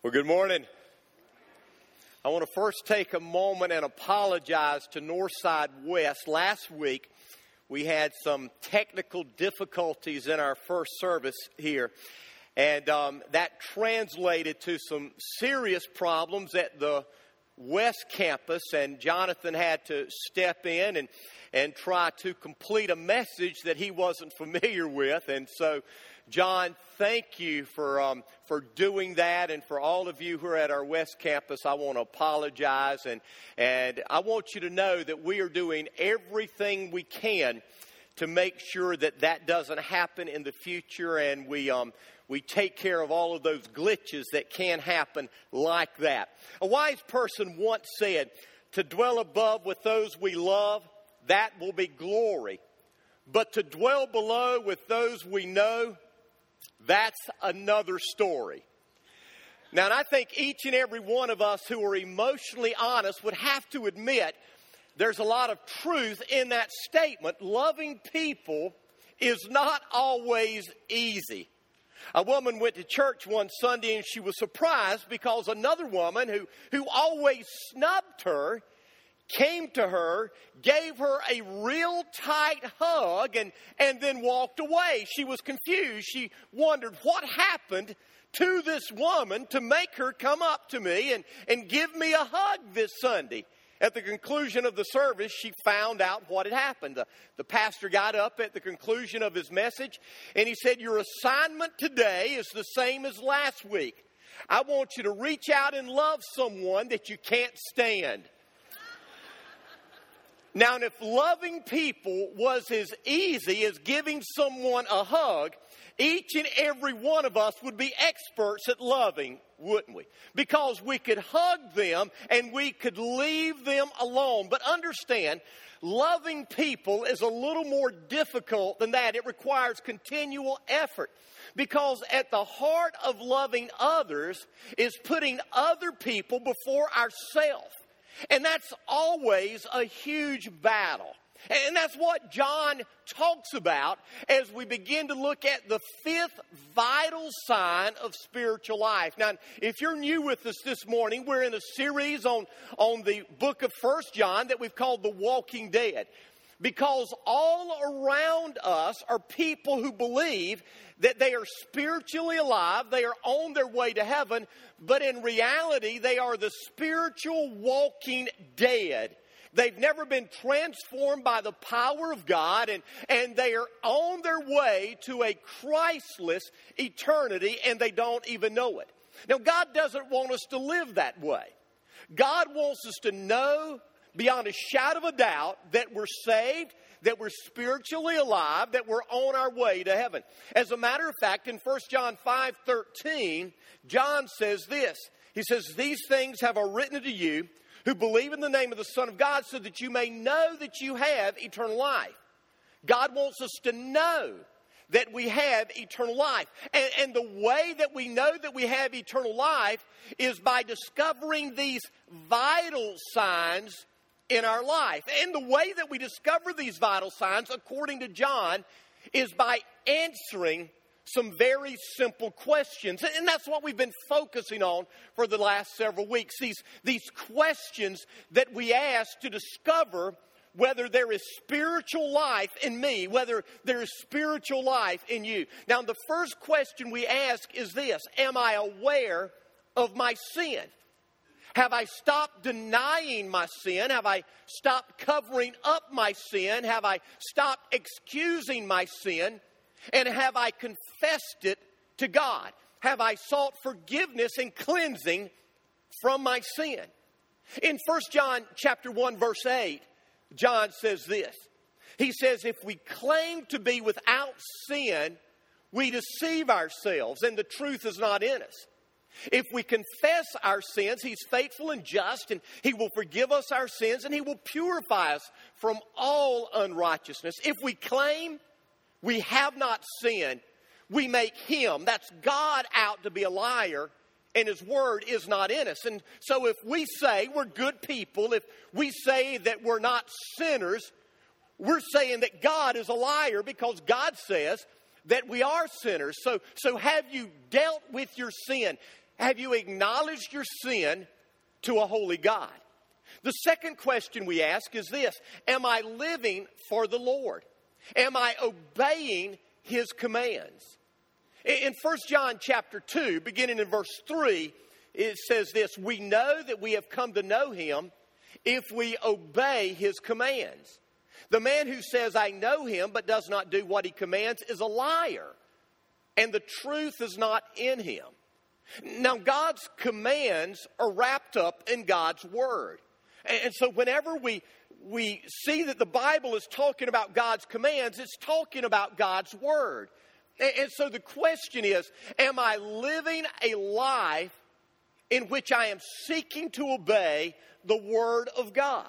Well, good morning. I want to first take a moment and apologize to Northside West. Last week, we had some technical difficulties in our first service here, and um, that translated to some serious problems at the West Campus, and Jonathan had to step in and, and try to complete a message that he wasn't familiar with, and so John, thank you for, um, for doing that. And for all of you who are at our West Campus, I want to apologize. And, and I want you to know that we are doing everything we can to make sure that that doesn't happen in the future. And we, um, we take care of all of those glitches that can happen like that. A wise person once said, To dwell above with those we love, that will be glory. But to dwell below with those we know, that's another story. Now, and I think each and every one of us who are emotionally honest would have to admit there's a lot of truth in that statement. Loving people is not always easy. A woman went to church one Sunday and she was surprised because another woman who, who always snubbed her came to her, gave her a real tight hug, and, and then walked away. She was confused. She wondered what happened to this woman to make her come up to me and, and give me a hug this Sunday. At the conclusion of the service, she found out what had happened. The, the, pastor got up at the conclusion of his message and he said, Your assignment today is the same as last week. I want you to reach out and love someone that you can't stand. Now, if loving people was as easy as giving someone a hug, each and every one of us would be experts at loving, wouldn't we? Because we could hug them and we could leave them alone. But understand, loving people is a little more difficult than that. It requires continual effort. Because at the heart of loving others is putting other people before ourselves. And that's always a huge battle. And that's what John talks about as we begin to look at the fifth vital sign of spiritual life. Now, if you're new with us this morning, we're in a series on, on the book of First John that we've called The Walking Dead. Because all around us are people who believe that they are spiritually alive, they are on their way to heaven, but in reality, they are the spiritual walking dead. They've never been transformed by the power of God, and, and they are on their way to a Christless eternity, and they don't even know it. Now, God doesn't want us to live that way. God wants us to know beyond a shadow of a doubt that we're saved, that we're spiritually alive, that we're on our way to heaven. As a matter of fact, in 1 John 5 13, John says this. He says, These things have I written to you who believe in the name of the Son of God so that you may know that you have eternal life. God wants us to know that we have eternal life. And, and, the way that we know that we have eternal life is by discovering these vital signs in our life. And the way that we discover these vital signs, according to John, is by answering some very simple questions. And that's what we've been focusing on for the last several weeks. These, these questions that we ask to discover whether there is spiritual life in me, whether there is spiritual life in you. Now, the first question we ask is this Am I aware of my sin? Have I stopped denying my sin? Have I stopped covering up my sin? Have I stopped excusing my sin? And have I confessed it to God? Have I sought forgiveness and cleansing from my sin? In 1 John chapter 1 verse 8, John says this. He says if we claim to be without sin, we deceive ourselves and the truth is not in us. If we confess our sins, He's faithful and just, and He will forgive us our sins, and He will purify us from all unrighteousness. If we claim we have not sinned, we make Him, that's God, out to be a liar, and His Word is not in us. And so if we say we're good people, if we say that we're not sinners, we're saying that God is a liar because God says that we are sinners. So, so have you dealt with your sin? Have you acknowledged your sin to a holy God? The second question we ask is this Am I living for the Lord? Am I obeying his commands? In 1 John chapter 2, beginning in verse 3, it says this We know that we have come to know him if we obey his commands. The man who says, I know him, but does not do what he commands, is a liar, and the truth is not in him. Now, God's commands are wrapped up in God's word. And so, whenever we, we see that the Bible is talking about God's commands, it's talking about God's word. And so, the question is Am I living a life in which I am seeking to obey the word of God?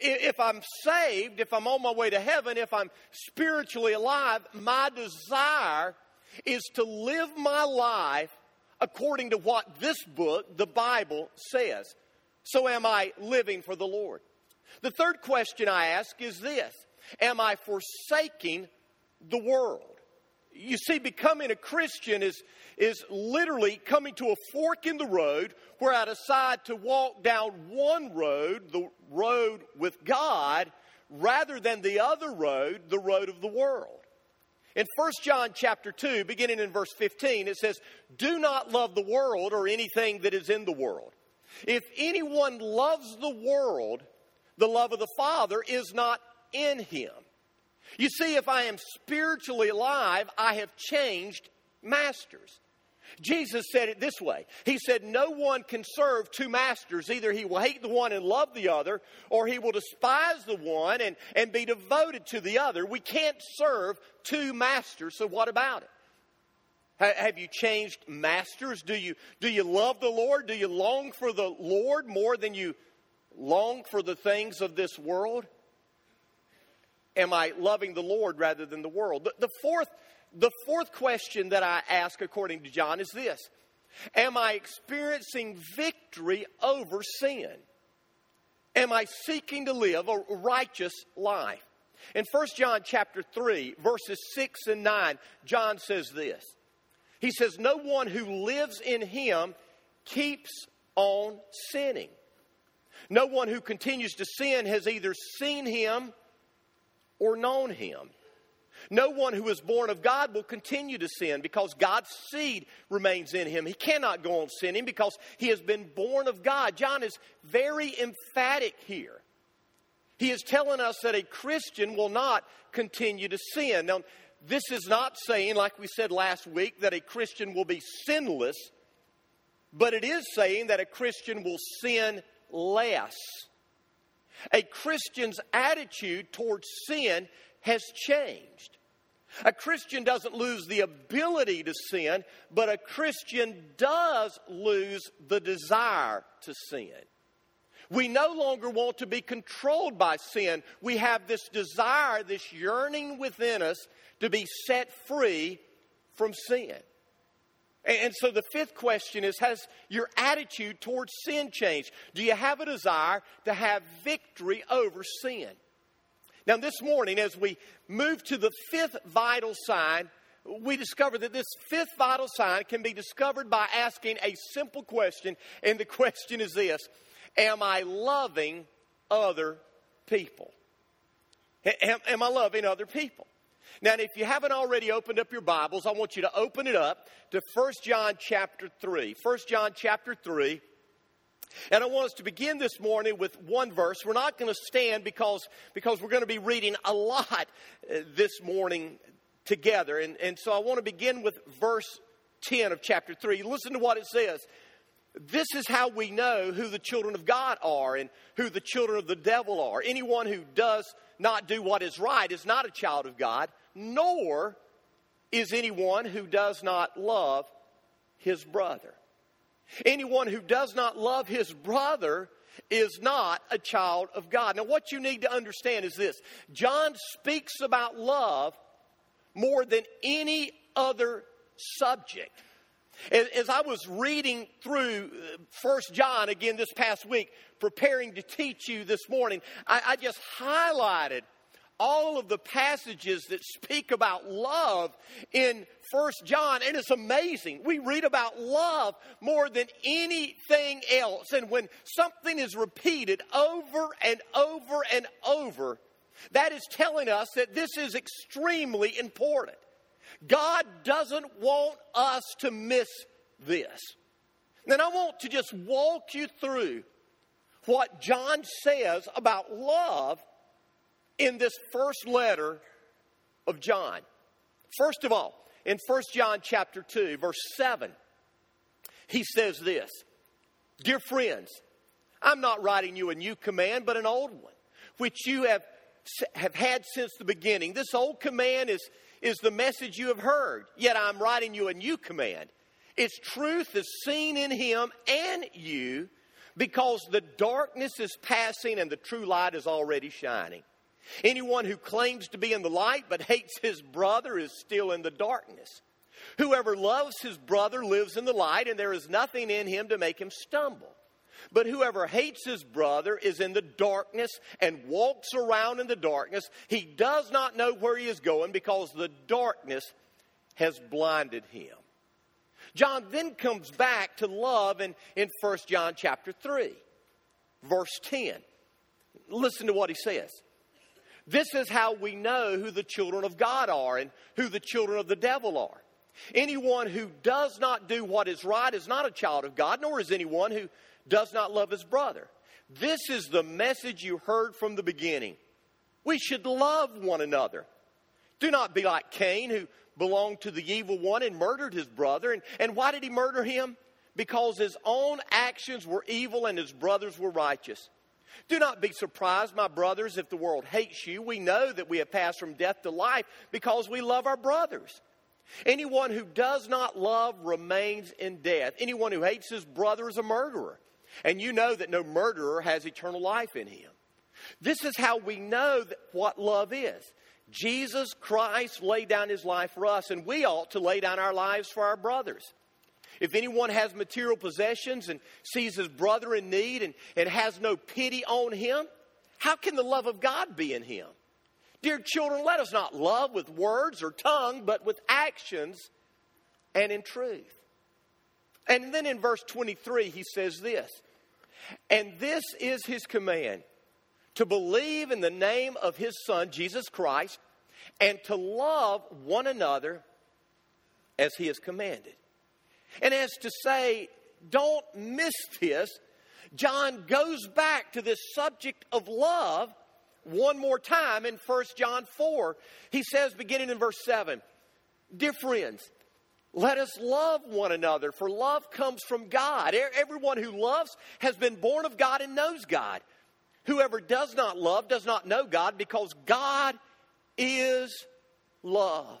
If I'm saved, if I'm on my way to heaven, if I'm spiritually alive, my desire is to live my life according to what this book, the Bible, says. So, am I living for the Lord? The third question I ask is this Am I forsaking the world? You see, becoming a Christian is, is literally coming to a fork in the road where I decide to walk down one road, the road with God, rather than the other road, the road of the world. In 1 John chapter 2, beginning in verse 15, it says, Do not love the world or anything that is in the world. If anyone loves the world, the love of the Father is not in him. You see, if I am spiritually alive, I have changed masters. Jesus said it this way He said, No one can serve two masters. Either he will hate the one and love the other, or he will despise the one and, and be devoted to the other. We can't serve two masters, so what about it? Have you changed masters? Do you, do you love the Lord? Do you long for the Lord more than you long for the things of this world? Am I loving the Lord rather than the world? The, the, fourth, the fourth question that I ask, according to John, is this Am I experiencing victory over sin? Am I seeking to live a righteous life? In 1 John chapter 3, verses 6 and 9, John says this he says, No one who lives in him keeps on sinning. No one who continues to sin has either seen him or known him. No one who is born of God will continue to sin because God's seed remains in him. He cannot go on sinning because he has been born of God. John is very emphatic here. He is telling us that a Christian will not continue to sin. Now, this is not saying, like we said last week, that a Christian will be sinless, but it is saying that a Christian will sin less. A Christian's attitude towards sin has changed. A Christian doesn't lose the ability to sin, but a Christian does lose the desire to sin. We no longer want to be controlled by sin. We have this desire, this yearning within us to be set free from sin. And so the fifth question is Has your attitude towards sin changed? Do you have a desire to have victory over sin? Now, this morning, as we move to the fifth vital sign, we discover that this fifth vital sign can be discovered by asking a simple question, and the question is this Am I loving other people? Am, am I loving other people? Now, if you haven't already opened up your Bibles, I want you to open it up to 1 John chapter 3. 1 John chapter 3. And I want us to begin this morning with one verse. We're not going to stand because, because we're going to be reading a lot uh, this morning together. And, and so I want to begin with verse 10 of chapter 3. Listen to what it says. This is how we know who the children of God are and who the children of the devil are. Anyone who does not do what is right is not a child of God nor is anyone who does not love his brother. Anyone who does not love his brother is not a child of God. Now, what you need to understand is this John speaks about love more than any other subject. As I was reading through uh, First John again this past week, preparing to teach you this morning, I, I just highlighted all of the passages that speak about love in First John, and it's amazing. We read about love more than anything else. And when something is repeated over and over and over, that is telling us that this is extremely important. God doesn't want us to miss this. And I want to just walk you through what John says about love in this first letter of John. First of all, in 1 John chapter 2, verse 7, he says this Dear friends, I'm not writing you a new command, but an old one, which you have, have had since the beginning. This old command is, is the message you have heard, yet I'm writing you a new command. Its truth is seen in him and you because the darkness is passing and the true light is already shining. Anyone who claims to be in the light but hates his brother is still in the darkness. Whoever loves his brother lives in the light, and there is nothing in him to make him stumble. But whoever hates his brother is in the darkness and walks around in the darkness. He does not know where he is going because the darkness has blinded him. John then comes back to love in, in 1 John chapter 3, verse 10. Listen to what he says. This is how we know who the children of God are and who the children of the devil are. Anyone who does not do what is right is not a child of God, nor is anyone who does not love his brother. This is the message you heard from the beginning. We should love one another. Do not be like Cain, who belonged to the evil one and murdered his brother. And, and why did he murder him? Because his own actions were evil and his brothers were righteous. Do not be surprised, my brothers, if the world hates you. We know that we have passed from death to life because we love our brothers. Anyone who does not love remains in death. Anyone who hates his brother is a murderer. And you know that no murderer has eternal life in him. This is how we know what love is. Jesus Christ laid down his life for us, and we ought to lay down our lives for our brothers. If anyone has material possessions and sees his brother in need and, and has no pity on him, how can the love of God be in him? Dear children, let us not love with words or tongue, but with actions and in truth. And then in verse 23, he says this And this is his command to believe in the name of his Son, Jesus Christ, and to love one another as he has commanded. And as to say, don't miss this, John goes back to this subject of love one more time in 1 John 4. He says, beginning in verse 7, Dear friends, let us love one another, for love comes from God. Everyone who loves has been born of God and knows God. Whoever does not love does not know God, because God is love.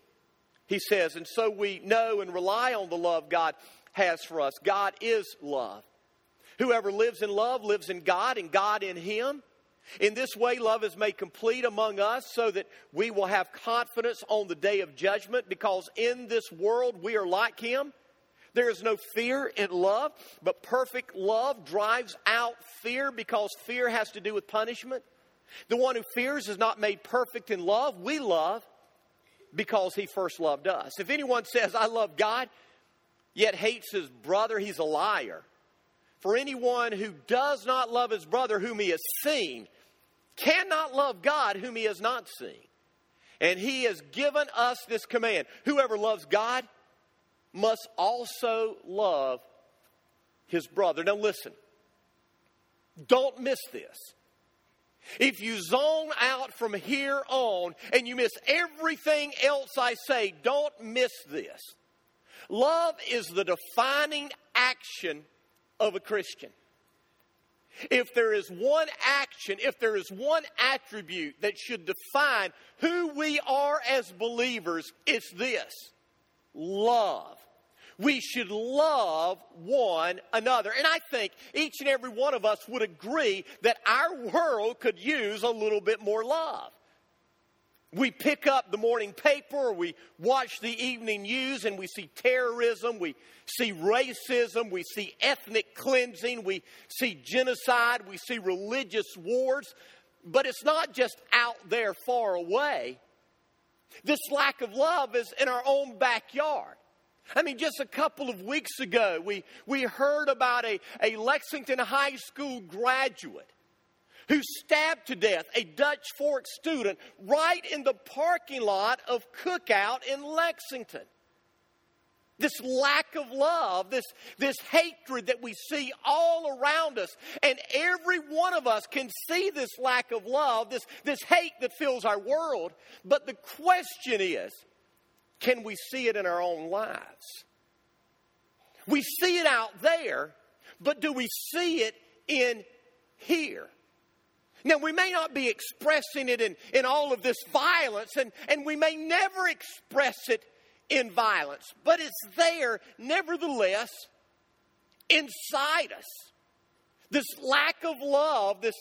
he says, and so we know and rely on the love God has for us. God is love. Whoever lives in love lives in God and God in him. In this way, love is made complete among us so that we will have confidence on the day of judgment because in this world we are like him. There is no fear in love, but perfect love drives out fear because fear has to do with punishment. The one who fears is not made perfect in love. We love because he first loved us. If anyone says, I love God, yet hates his brother, he's a liar. For anyone who does not love his brother whom he has seen cannot love God whom he has not seen. And he has given us this command whoever loves God must also love his brother. Now, listen, don't miss this. If you zone out from here on and you miss everything else I say, don't miss this. Love is the defining action of a Christian. If there is one action, if there is one attribute that should define who we are as believers, it's this love. We should love one another. And I think each and every one of us would agree that our world could use a little bit more love. We pick up the morning paper, we watch the evening news, and we see terrorism, we see racism, we see ethnic cleansing, we see genocide, we see religious wars. But it's not just out there far away. This lack of love is in our own backyard. I mean, just a couple of weeks ago, we, we heard about a, a Lexington High School graduate who stabbed to death a Dutch Fork student right in the parking lot of Cookout in Lexington. This lack of love, this, this hatred that we see all around us. And every one of us can see this lack of love, this, this hate that fills our world. But the question is can we see it in our own lives? We see it out there, but do we see it in here? Now, we may not be expressing it in, in all of this violence, and, and we may never express it in violence, but it's there, nevertheless, inside us. This lack of love, this,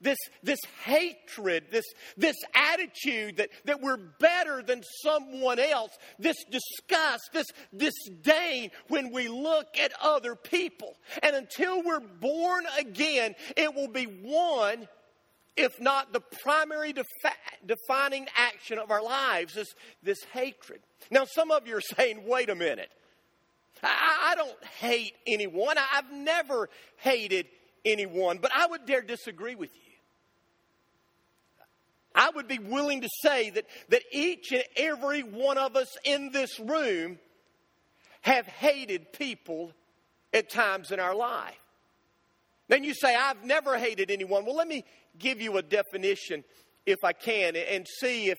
this, this hatred, this, this attitude that, that we're better than someone else, this disgust, this disdain when we look at other people. And until we're born again, it will be one, if not the primary defi- defining action of our lives, is this hatred. Now, some of you are saying, wait a minute. I, don't hate anyone. I've never hated anyone, but I would dare disagree with you. I would be willing to say that, that each and every one of us in this room have hated people at times in our life. Then you say, I've never hated anyone. Well, let me give you a definition if I can and see if,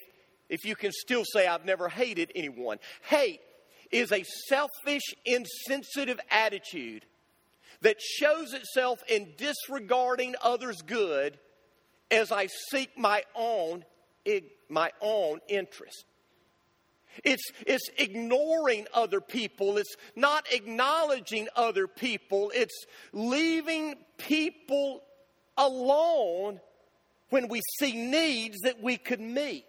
if you can still say, I've never hated anyone. Hate is a selfish, insensitive attitude that shows itself in disregarding others' good as I seek my own, my own interest. It's, it's ignoring other people. It's not acknowledging other people. It's leaving people alone when we see needs that we could meet.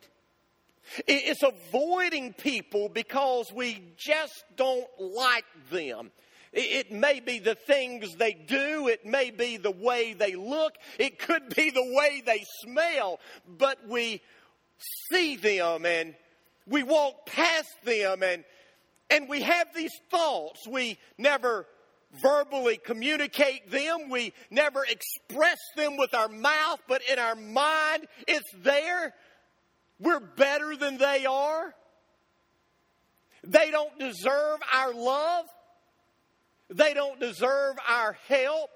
It's avoiding people because we just don't like them. It may be the things they do. It may be the way they look. It could be the way they smell. But we see them and we walk past them and, and we have these thoughts. We never verbally communicate them. We never express them with our mouth, but in our mind, it's there. We're better than they are. They don't deserve our love. They don't deserve our help.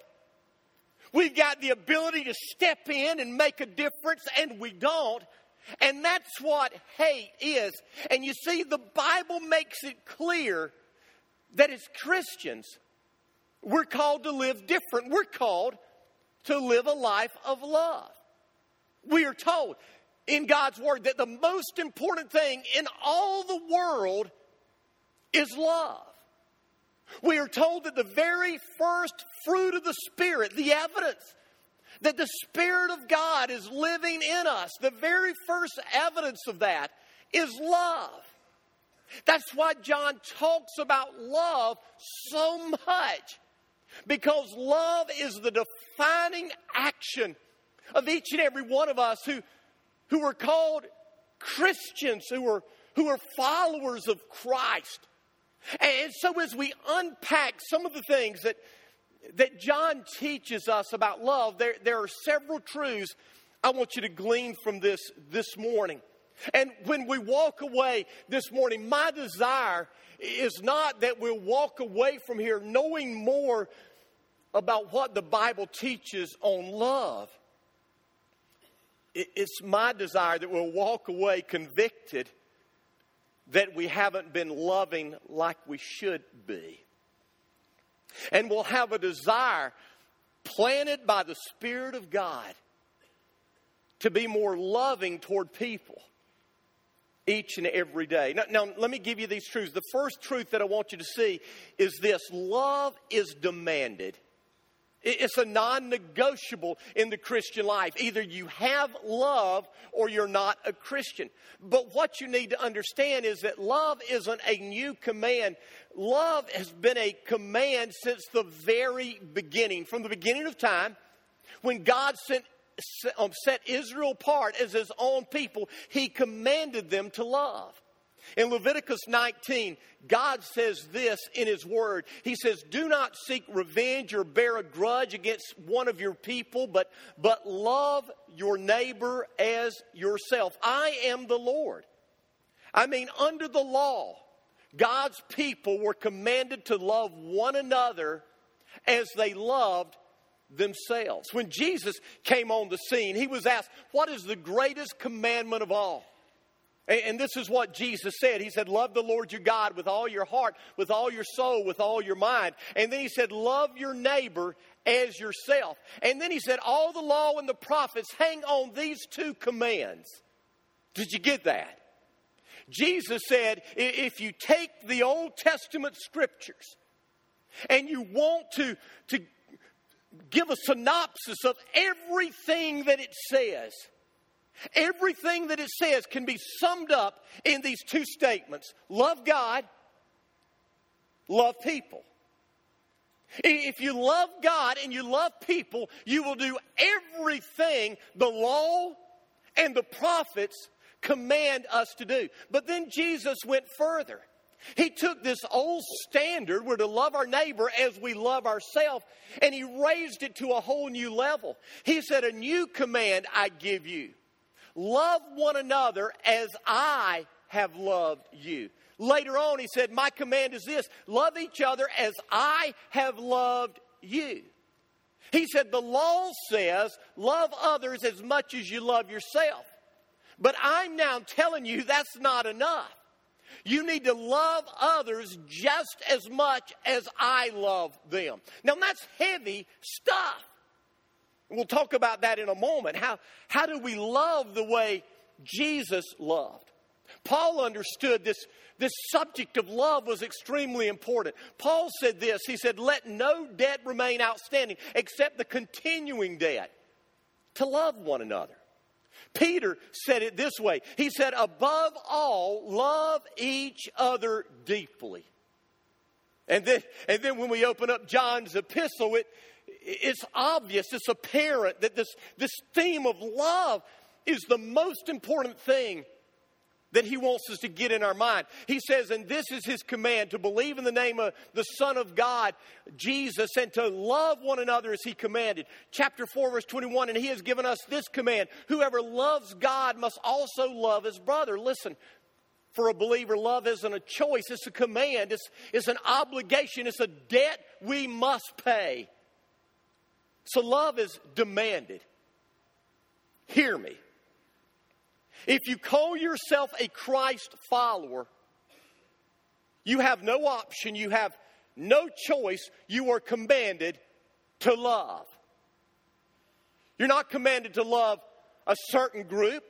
We've got the ability to step in and make a difference, and we don't. And that's what hate is. And you see, the Bible makes it clear that as Christians, we're called to live different. We're called to live a life of love. We are told in God's Word that the most important thing in all the world is love. We are told that the very first fruit of the Spirit, the evidence that the Spirit of God is living in us, the very first evidence of that is love. That's why John talks about love so much. Because love is the defining action of each and every one of us who, who are called Christians, who are, who are followers of Christ. And so, as we unpack some of the things that, that John teaches us about love, there, there are several truths I want you to glean from this this morning. And when we walk away this morning, my desire is not that we'll walk away from here knowing more about what the Bible teaches on love. It's my desire that we'll walk away convicted that we haven't been loving like we should be. And we'll have a desire planted by the Spirit of God to be more loving toward people each and every day. Now, now, let me give you these truths. The first truth that I want you to see is this love is demanded. It's a non negotiable in the Christian life. Either you have love or you're not a Christian. But what you need to understand is that love isn't a new command. Love has been a command since the very beginning. From the beginning of time, when God sent um, set Israel apart as his own people, he commanded them to love. In Leviticus 19, God says this in His Word. He says, Do not seek revenge or bear a grudge against one of your people, but, but love your neighbor as yourself. I am the Lord. I mean, under the law, God's people were commanded to love one another as they loved themselves. When Jesus came on the scene, he was asked, What is the greatest commandment of all? And this is what Jesus said. He said, Love the Lord your God with all your heart, with all your soul, with all your mind. And then he said, Love your neighbor as yourself. And then he said, All the law and the prophets hang on these two commands. Did you get that? Jesus said, If you take the Old Testament scriptures and you want to, to give a synopsis of everything that it says, Everything that it says can be summed up in these two statements love God, love people. If you love God and you love people, you will do everything the law and the prophets command us to do. But then Jesus went further. He took this old standard, we're to love our neighbor as we love ourselves, and he raised it to a whole new level. He said, A new command I give you Love one another as I have loved you. Later on, he said, My command is this love each other as I have loved you. He said, The law says, love others as much as you love yourself. But I'm now telling you that's not enough. You need to love others just as much as I love them. Now, that's heavy stuff. We'll talk about that in a moment. How, how do we love the way Jesus loved? Paul understood this, this subject of love was extremely important. Paul said this He said, Let no debt remain outstanding except the continuing debt to love one another. Peter said it this way He said, Above all, love each other deeply. And then, and then when we open up John's epistle, it, it's obvious, it's apparent that this, this theme of love is the most important thing that he wants us to get in our mind. He says, and this is his command to believe in the name of the Son of God, Jesus, and to love one another as he commanded. Chapter 4, verse 21, and he has given us this command whoever loves God must also love his brother. Listen, for a believer, love isn't a choice, it's a command, it's, it's an obligation, it's a debt we must pay. So love is demanded. Hear me. If you call yourself a Christ follower, you have no option, you have no choice, you are commanded to love. You're not commanded to love a certain group.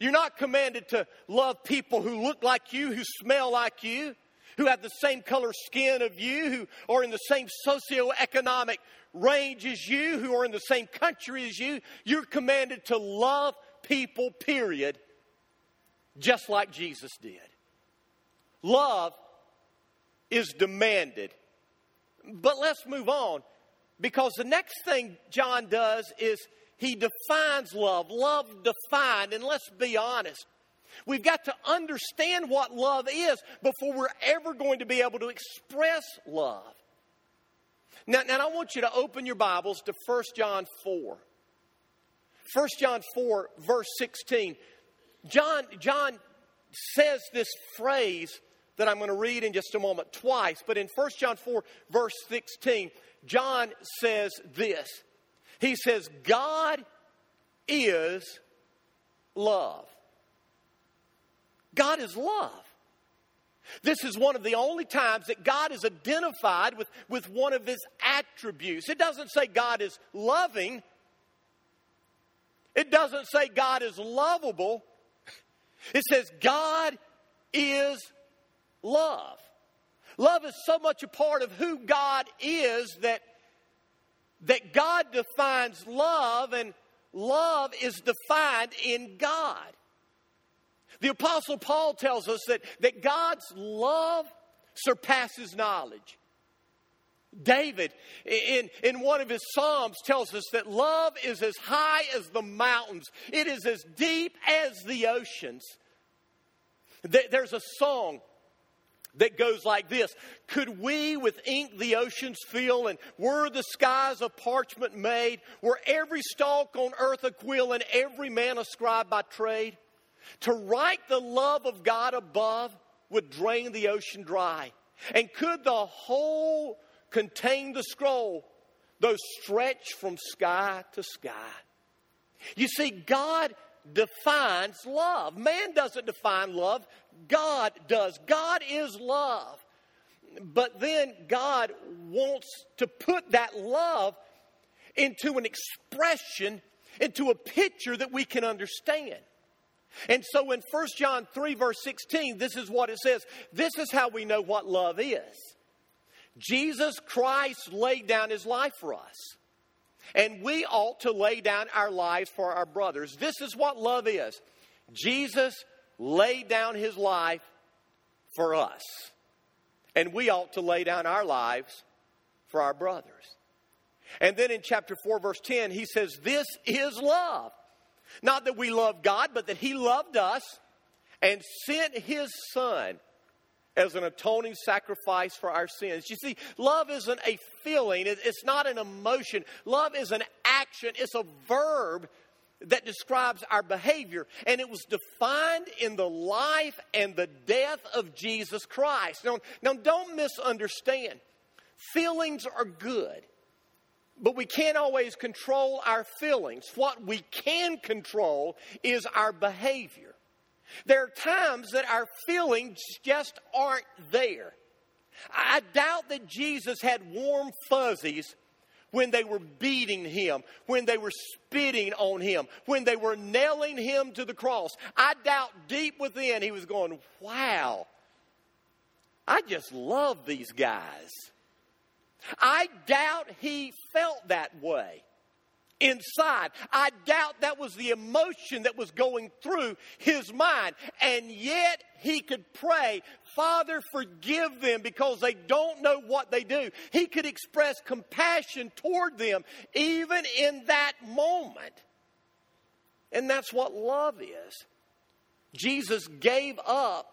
You're not commanded to love people who look like you, who smell like you, who have the same color skin of you, who are in the same socioeconomic range as you, who are in the same country as you. You're commanded to love people, period, just like Jesus did. Love is demanded. But let's move on because the next thing John does is he defines love. Love defined, and let's be honest. We've got to understand what love is before we're ever going to be able to express love. Now, now I want you to open your Bibles to 1 John 4. 1 John 4, verse 16. John, John says this phrase that I'm going to read in just a moment twice, but in 1 John 4, verse 16, John says this. He says, God is love. God is love. This is one of the only times that God is identified with, with one of his attributes. It doesn't say God is loving, it doesn't say God is lovable. It says God is love. Love is so much a part of who God is that, that God defines love and love is defined in God. The Apostle Paul tells us that, that God's love surpasses knowledge. David, in, in one of his Psalms, tells us that love is as high as the mountains, it is as deep as the oceans. There's a song that goes like this Could we with ink the oceans fill, and were the skies of parchment made, were every stalk on earth a quill, and every man a scribe by trade? To write the love of God above would drain the ocean dry. And could the whole contain the scroll, though stretched from sky to sky? You see, God defines love. Man doesn't define love, God does. God is love. But then God wants to put that love into an expression, into a picture that we can understand. And so in 1 John 3, verse 16, this is what it says. This is how we know what love is. Jesus Christ laid down his life for us. And we ought to lay down our lives for our brothers. This is what love is. Jesus laid down his life for us. And we ought to lay down our lives for our brothers. And then in chapter 4, verse 10, he says, This is love. Not that we love God, but that He loved us and sent His Son as an atoning sacrifice for our sins. You see, love isn't a feeling, it's not an emotion. Love is an action, it's a verb that describes our behavior. And it was defined in the life and the death of Jesus Christ. Now, now don't misunderstand. Feelings are good. But we can't always control our feelings. What we can control is our behavior. There are times that our feelings just aren't there. I doubt that Jesus had warm fuzzies when they were beating him, when they were spitting on him, when they were nailing him to the cross. I doubt deep within he was going, Wow, I just love these guys. I doubt he felt that way inside. I doubt that was the emotion that was going through his mind. And yet he could pray, Father, forgive them because they don't know what they do. He could express compassion toward them even in that moment. And that's what love is. Jesus gave up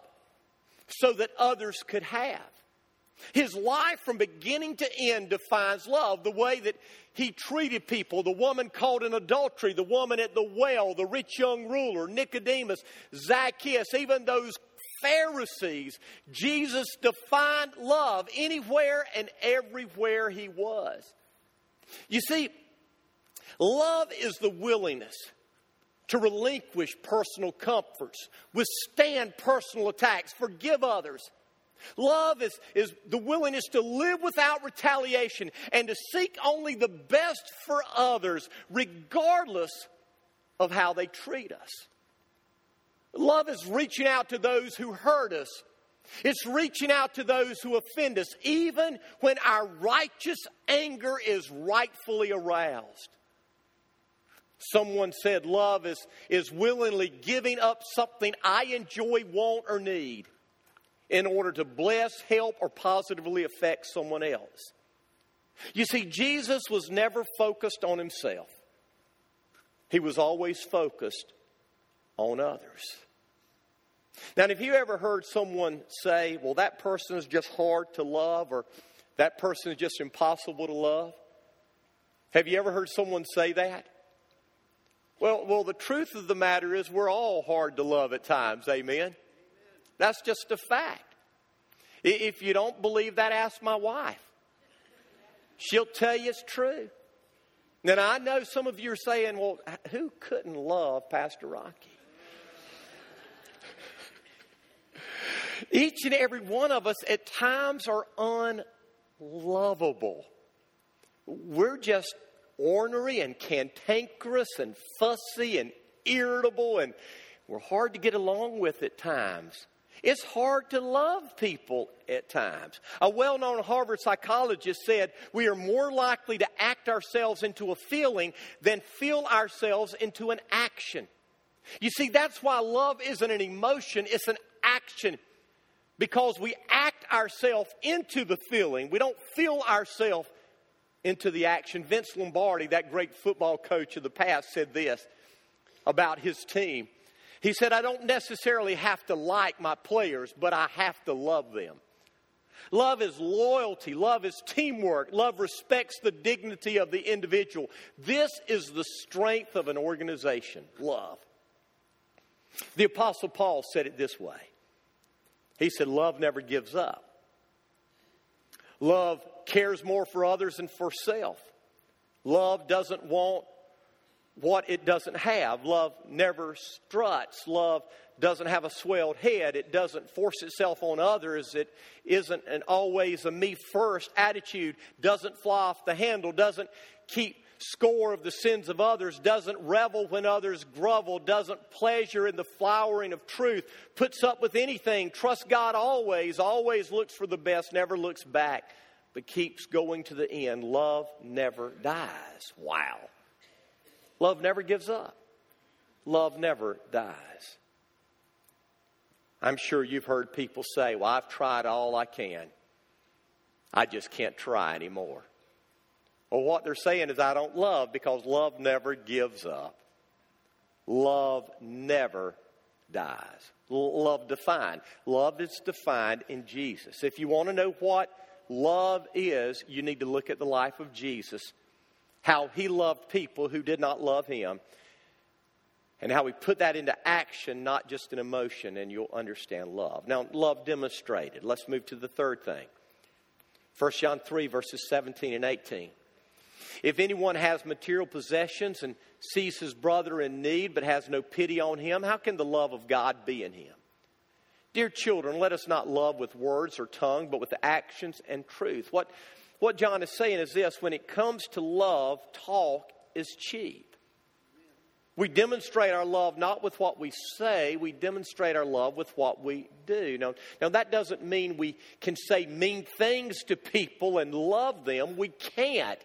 so that others could have. His life from beginning to end defines love. The way that he treated people, the woman caught in adultery, the woman at the well, the rich young ruler, Nicodemus, Zacchaeus, even those Pharisees, Jesus defined love anywhere and everywhere he was. You see, love is the willingness to relinquish personal comforts, withstand personal attacks, forgive others, Love is, is the willingness to live without retaliation and to seek only the best for others, regardless of how they treat us. Love is reaching out to those who hurt us. It's reaching out to those who offend us, even when our righteous anger is rightfully aroused. Someone said love is, is willingly giving up something I enjoy, want, or need in order to bless, help, or positively affect someone else. You see, Jesus was never focused on himself, he was always focused on others. Now, have you ever heard someone say, well, that person is just hard to love, or that person is just impossible to love? Have you ever heard someone say that? Well, well, the truth of the matter is we're all hard to love at times, amen? That's just a fact. If you don't believe that, ask my wife. She'll tell you it's true. Now, I know some of you are saying, well, who couldn't love Pastor Rocky? Each and every one of us at times are unlovable. We're just ornery and cantankerous and fussy and irritable, and we're hard to get along with at times. It's hard to love people at times. A well known Harvard psychologist said we are more likely to act ourselves into a feeling than feel ourselves into an action. You see, that's why love isn't an emotion, it's an action. Because we act ourselves into the feeling, we don't feel ourselves into the action. Vince Lombardi, that great football coach of the past, said this about his team. He said, I don't necessarily have to like my players, but I have to love them. Love is loyalty. Love is teamwork. Love respects the dignity of the individual. This is the strength of an organization love. The Apostle Paul said it this way He said, Love never gives up. Love cares more for others than for self. Love doesn't want what it doesn't have. Love never struts. Love doesn't have a swelled head. It doesn't force itself on others. It isn't an always a me first attitude. Doesn't fly off the handle. Doesn't keep score of the sins of others. Doesn't revel when others grovel. Doesn't pleasure in the flowering of truth. Puts up with anything. Trusts God always. Always looks for the best. Never looks back. But keeps going to the end. Love never dies. Wow. Love never gives up, love never dies. I'm sure you've heard people say, Well, I've tried all I can. I just can't try anymore. Well, what they're saying is, I don't love because love never gives up. Love never dies. Love defined. Love is defined in Jesus. If you want to know what love is, you need to look at the life of Jesus how he loved people who did not love him, and how he put that into action, not just an emotion, and you'll understand love. Now, love demonstrated. Let's move to the third thing. 1 John 3, verses 17 and 18. If anyone has material possessions and sees his brother in need but has no pity on him, how can the love of God be in him? Dear children, let us not love with words or tongue, but with actions and truth. What what John is saying is this when it comes to love, talk is cheap. We demonstrate our love not with what we say, we demonstrate our love with what we do. Now, now, that doesn't mean we can say mean things to people and love them. We can't.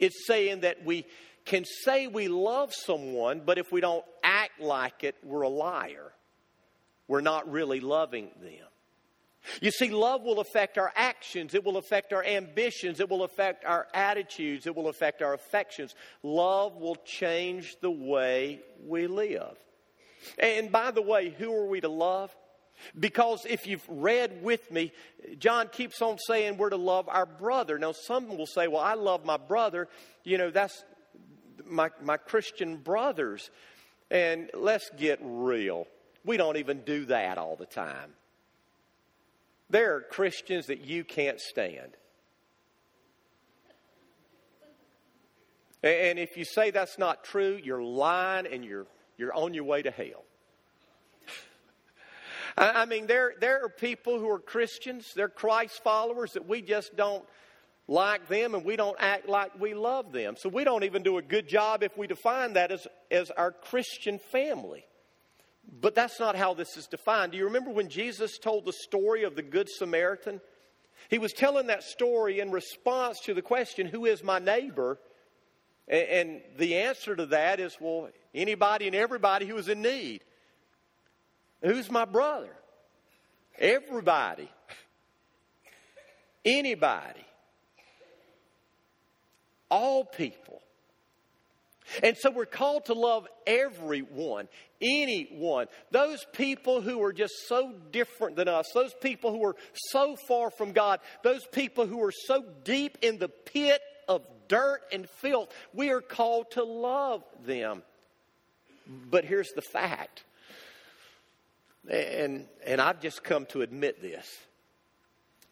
It's saying that we can say we love someone, but if we don't act like it, we're a liar. We're not really loving them. You see, love will affect our actions, it will affect our ambitions, it will affect our attitudes, it will affect our affections. Love will change the way we live. And by the way, who are we to love? Because if you've read with me, John keeps on saying we're to love our brother. Now, some will say, well, I love my brother. You know, that's my, my Christian brothers. And let's get real. We don't even do that all the time. There are Christians that you can't stand. And if you say that's not true, you're lying and you're, you're on your way to hell. I mean, there, there are people who are Christians, they're Christ followers that we just don't like them and we don't act like we love them. So we don't even do a good job if we define that as, as our Christian family. But that's not how this is defined. Do you remember when Jesus told the story of the Good Samaritan? He was telling that story in response to the question, Who is my neighbor? And the answer to that is, Well, anybody and everybody who is in need. Who's my brother? Everybody. Anybody. All people. And so we're called to love everyone, anyone. Those people who are just so different than us, those people who are so far from God, those people who are so deep in the pit of dirt and filth, we are called to love them. But here's the fact, and, and I've just come to admit this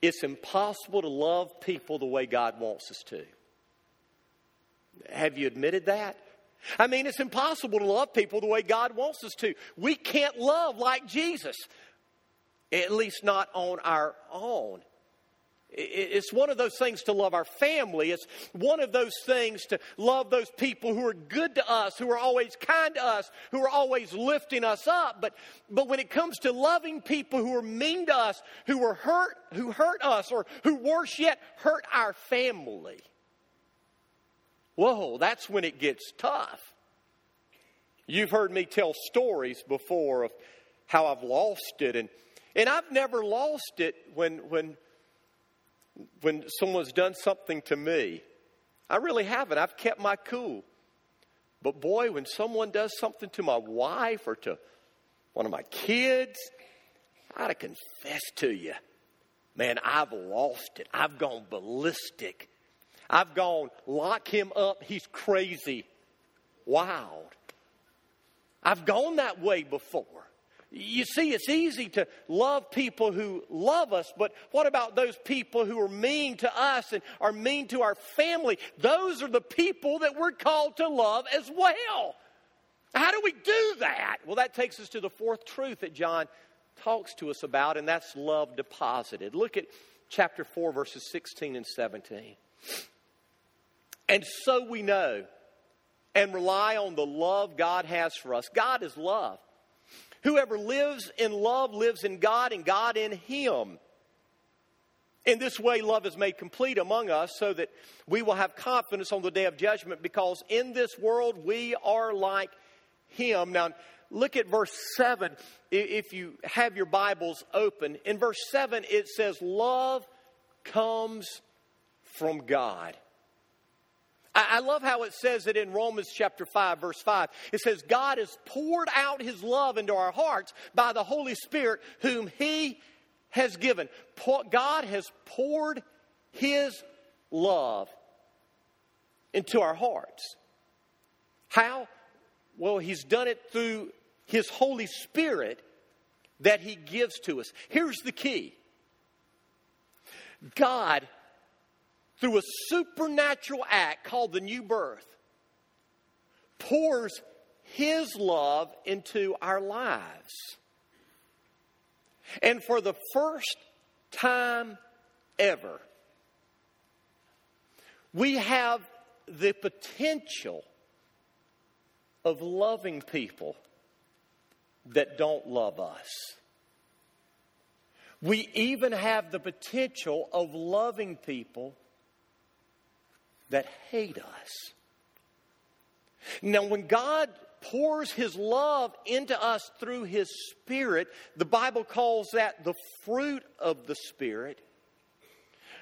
it's impossible to love people the way God wants us to. Have you admitted that? I mean, it's impossible to love people the way God wants us to. We can't love like Jesus. at least not on our own. It's one of those things to love our family. It's one of those things to love those people who are good to us, who are always kind to us, who are always lifting us up. But, but when it comes to loving people who are mean to us, who are hurt, who hurt us, or who worse yet, hurt our family, whoa, that's when it gets tough. You've heard me tell stories before of how I've lost it, and, and I've never lost it when, when when someone's done something to me. I really haven't. I've kept my cool. But boy, when someone does something to my wife or to one of my kids, I gotta confess to you, man, I've lost it. I've gone ballistic. I've gone, lock him up. He's crazy. Wild. I've gone that way before. You see, it's easy to love people who love us, but what about those people who are mean to us and are mean to our family? Those are the people that we're called to love as well. How do we do that? Well, that takes us to the fourth truth that John talks to us about, and that's love deposited. Look at chapter 4, verses 16 and 17. And so we know and rely on the love God has for us. God is love. Whoever lives in love lives in God and God in him. In this way, love is made complete among us so that we will have confidence on the day of judgment because in this world we are like him. Now, look at verse 7 if you have your Bibles open. In verse 7, it says, Love comes from God. I love how it says it in Romans chapter 5, verse 5. It says, God has poured out his love into our hearts by the Holy Spirit, whom he has given. God has poured his love into our hearts. How? Well, he's done it through his Holy Spirit that he gives to us. Here's the key God through a supernatural act called the new birth, pours His love into our lives. And for the first time ever, we have the potential of loving people that don't love us. We even have the potential of loving people that hate us. Now, when God pours His love into us through His Spirit, the Bible calls that the fruit of the Spirit.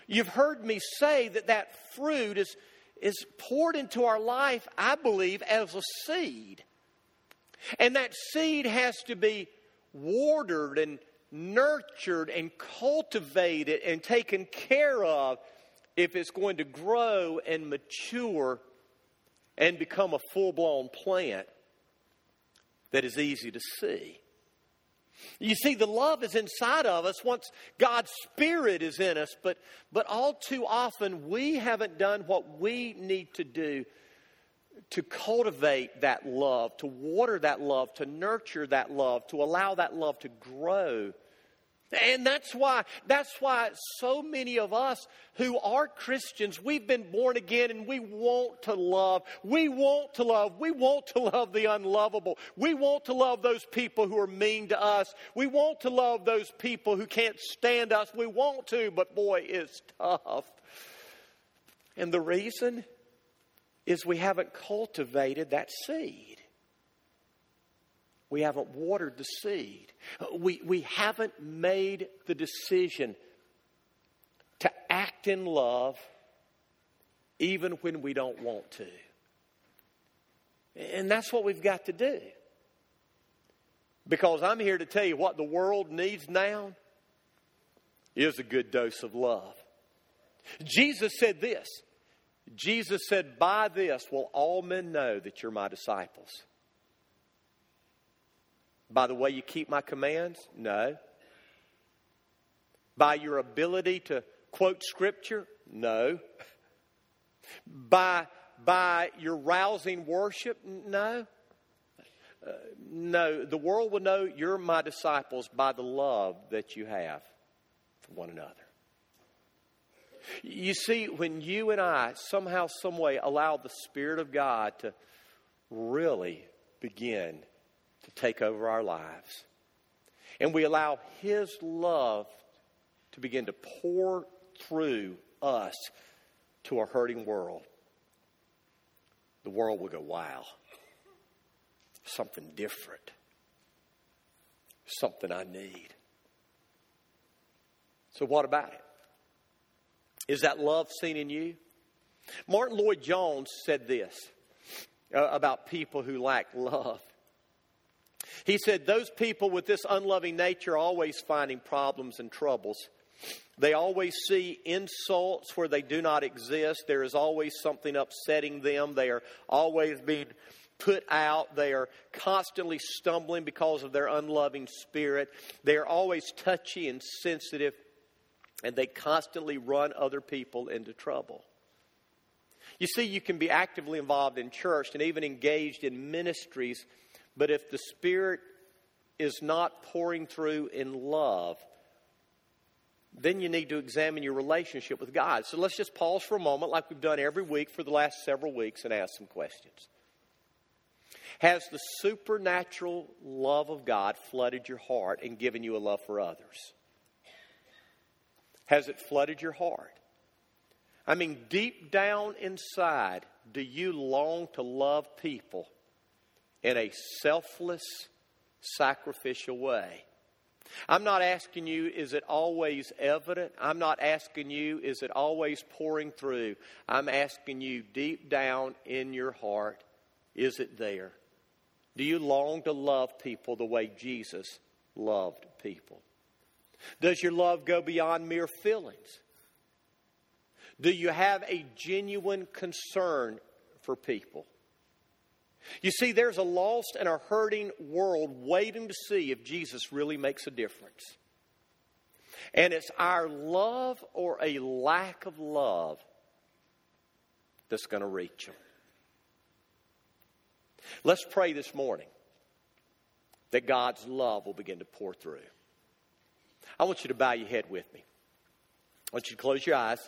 You've heard me say that that fruit is, is poured into our life, I believe, as a seed. And that seed has to be watered and nurtured and cultivated and taken care of if it's going to grow and mature and become a full blown plant that is easy to see. You see, the love is inside of us once God's Spirit is in us, but, but all too often we haven't done what we need to do to cultivate that love, to water that love, to nurture that love, to allow that love to grow and that's why, that's why so many of us who are Christians, we've been born again and we want to love. We want to love. We want to love the unlovable. We want to love those people who are mean to us. We want to love those people who can't stand us. We want to, but boy, it's tough. And the reason is we haven't cultivated that seed. We haven't watered the seed. We, we haven't made the decision to act in love even when we don't want to. And that's what we've got to do. Because I'm here to tell you what the world needs now is a good dose of love. Jesus said this Jesus said, By this will all men know that you're my disciples by the way you keep my commands? No. By your ability to quote scripture? No. By, by your rousing worship? No. Uh, no, the world will know you're my disciples by the love that you have for one another. You see, when you and I somehow, some way allow the Spirit of God to really begin to take over our lives, and we allow His love to begin to pour through us to a hurting world, the world will go, wow, something different, something I need. So, what about it? Is that love seen in you? Martyn Lloyd-Jones said this uh, about people who lack love. He said, Those people with this unloving nature are always finding problems and troubles. They always see insults where they do not exist. There is always something upsetting them. They are always being put out. They are constantly stumbling because of their unloving spirit. They are always touchy and sensitive, and they constantly run other people into trouble. You see, you can be actively involved in church and even engaged in ministries, but if the Spirit is not pouring through in love, then you need to examine your relationship with God. So let's just pause for a moment, like we've done every week for the last several weeks, and ask some questions. Has the supernatural love of God flooded your heart and given you a love for others? Has it flooded your heart? I mean, deep down inside, do you long to love people in a selfless, sacrificial way? I'm not asking you, is it always evident? I'm not asking you, is it always pouring through? I'm asking you, deep down in your heart, is it there? Do you long to love people the way Jesus loved people? Does your love go beyond mere feelings? Do you have a genuine concern for people? You see, there's a lost and a hurting world waiting to see if Jesus really makes a difference. And it's our love or a lack of love that's going to reach them. Let's pray this morning that God's love will begin to pour through. I want you to bow your head with me. I want you to close your eyes.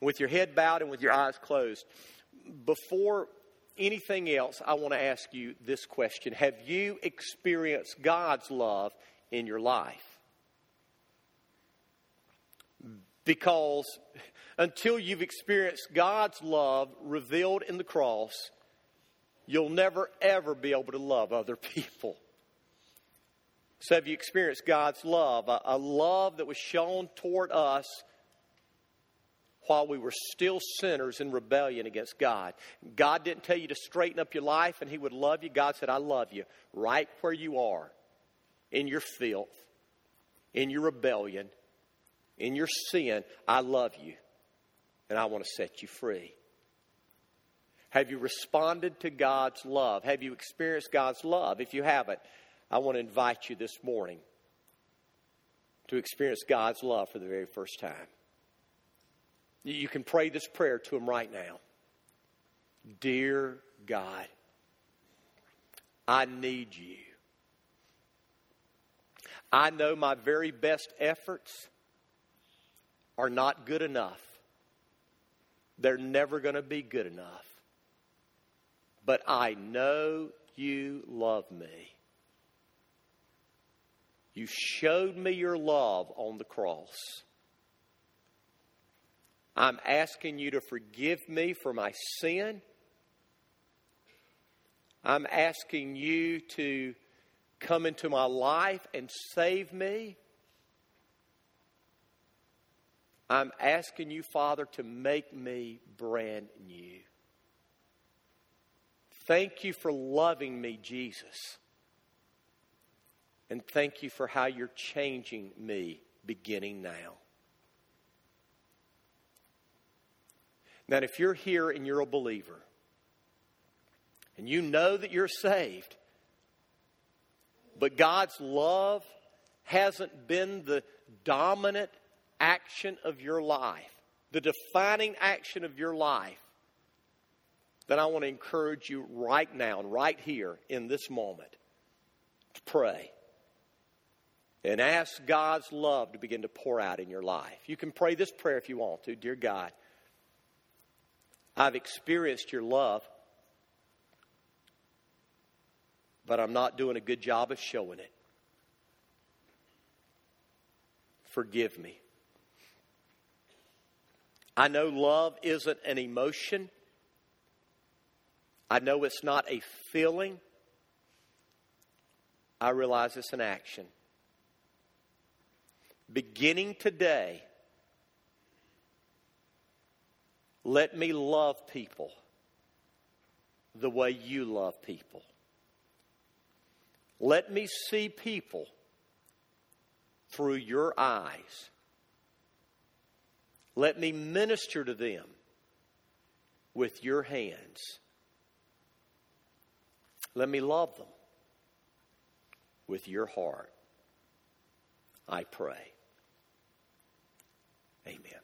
With your head bowed and with your eyes closed, before anything else, I want to ask you this question Have you experienced God's love in your life? Because until you've experienced God's love revealed in the cross, you'll never ever be able to love other people. So, have you experienced God's love? A, a love that was shown toward us while we were still sinners in rebellion against God. God didn't tell you to straighten up your life and He would love you. God said, I love you right where you are, in your filth, in your rebellion, in your sin. I love you and I want to set you free. Have you responded to God's love? Have you experienced God's love? If you haven't, I want to invite you this morning to experience God's love for the very first time. You can pray this prayer to Him right now. Dear God, I need you. I know my very best efforts are not good enough. They're never going to be good enough. But I know you love me. You showed me your love on the cross. I'm asking you to forgive me for my sin. I'm asking you to come into my life and save me. I'm asking you, Father, to make me brand new. Thank you for loving me, Jesus. And thank you for how you're changing me beginning now. Now, if you're here and you're a believer, and you know that you're saved, but God's love hasn't been the dominant action of your life, the defining action of your life, then I want to encourage you right now and right here in this moment to pray and ask God's love to begin to pour out in your life. You can pray this prayer if you want to. Dear God, I've experienced your love, but I'm not doing a good job of showing it. Forgive me. I know love isn't an emotion. I know it's not a feeling. I realize it's an action. Beginning today, let me love people the way you love people. Let me see people through your eyes. Let me minister to them with your hands. Let me love them with your heart. I pray. Amen.